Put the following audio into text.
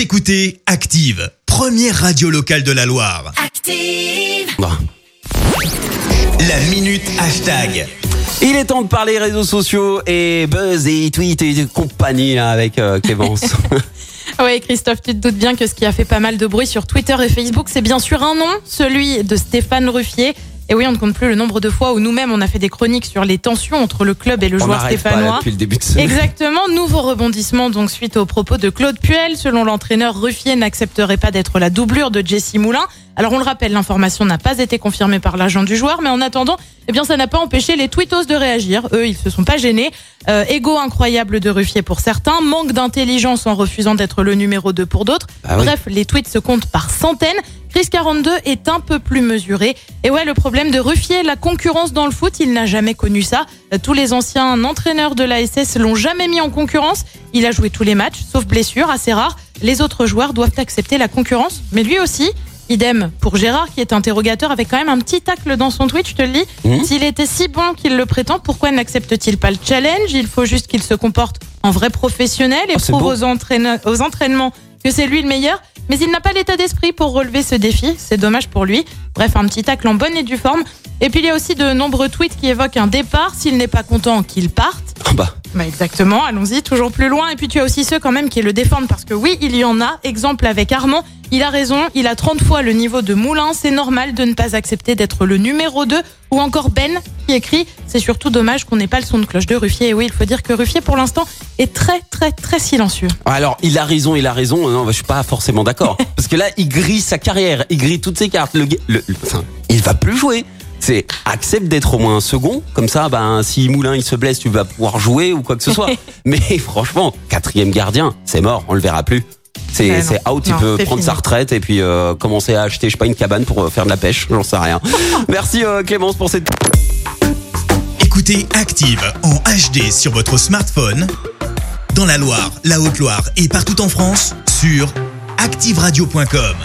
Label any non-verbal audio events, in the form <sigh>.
Vous écoutez Active, première radio locale de la Loire. Active. La minute hashtag. Il est temps de parler réseaux sociaux et buzz et tweet et compagnie là, avec euh, Clémence. <laughs> Oui, Christophe, tu te doutes bien que ce qui a fait pas mal de bruit sur Twitter et Facebook, c'est bien sûr un nom, celui de Stéphane Ruffier. Et oui, on ne compte plus le nombre de fois où nous-mêmes on a fait des chroniques sur les tensions entre le club et le On joueur pas stéphanois. depuis le début de semaine. Exactement, nouveau rebondissement donc suite aux propos de Claude Puel. Selon l'entraîneur, Ruffier n'accepterait pas d'être la doublure de Jesse Moulin. Alors on le rappelle, l'information n'a pas été confirmée par l'agent du joueur, mais en attendant, eh bien ça n'a pas empêché les tweetos de réagir. Eux, ils se sont pas gênés. Euh, ego incroyable de Ruffier pour certains, manque d'intelligence en refusant d'être le numéro 2 pour d'autres. Bah oui. Bref, les tweets se comptent par centaines. Chris 42 est un peu plus mesuré. Et ouais, le problème de Ruffier, la concurrence dans le foot, il n'a jamais connu ça. Tous les anciens entraîneurs de la SS l'ont jamais mis en concurrence. Il a joué tous les matchs, sauf blessure, assez rare. Les autres joueurs doivent accepter la concurrence, mais lui aussi. Idem pour Gérard, qui est interrogateur avec quand même un petit tacle dans son tweet, je te le dis. Mhm. S'il était si bon qu'il le prétend, pourquoi n'accepte-t-il pas le challenge? Il faut juste qu'il se comporte en vrai professionnel et Oh, prouve aux, entraîne- aux entraînements que c'est lui le meilleur. Mais il n'a pas l'état d'esprit pour relever ce défi. C'est dommage pour lui. Bref, un petit tacle en bonne et due forme. Et puis il y a aussi de nombreux tweets qui évoquent un départ. S'il n'est pas content, qu'il parte. Ah bah, Bah exactement, allons-y, toujours plus loin. Et puis tu as aussi ceux quand même qui le défendent parce que oui, il y en a. Exemple avec Armand, il a raison, il a 30 fois le niveau de Moulin, c'est normal de ne pas accepter d'être le numéro 2. Ou encore Ben qui écrit, c'est surtout dommage qu'on n'ait pas le son de cloche de Ruffier. Et oui, il faut dire que Ruffier pour l'instant est très très très silencieux. alors il a raison, il a raison. Non, bah, je suis pas forcément d'accord <laughs> parce que là, il grille sa carrière, il grille toutes ses cartes. Le, le- le- enfin, il va plus jouer. C'est accepte d'être au moins un second, comme ça, ben si Moulin il se blesse, tu vas pouvoir jouer ou quoi que ce soit. <laughs> Mais franchement, quatrième gardien, c'est mort, on le verra plus. C'est Ouais, non. c'est out, il Non, peut prendre fini. sa retraite et puis euh, commencer à acheter, je sais pas, une cabane pour euh, faire de la pêche, j'en sais rien. <laughs> Merci euh, Clémence pour cette Écoutez Active en HD sur votre smartphone, dans la Loire, la Haute-Loire et partout en France, sur activeradio.com.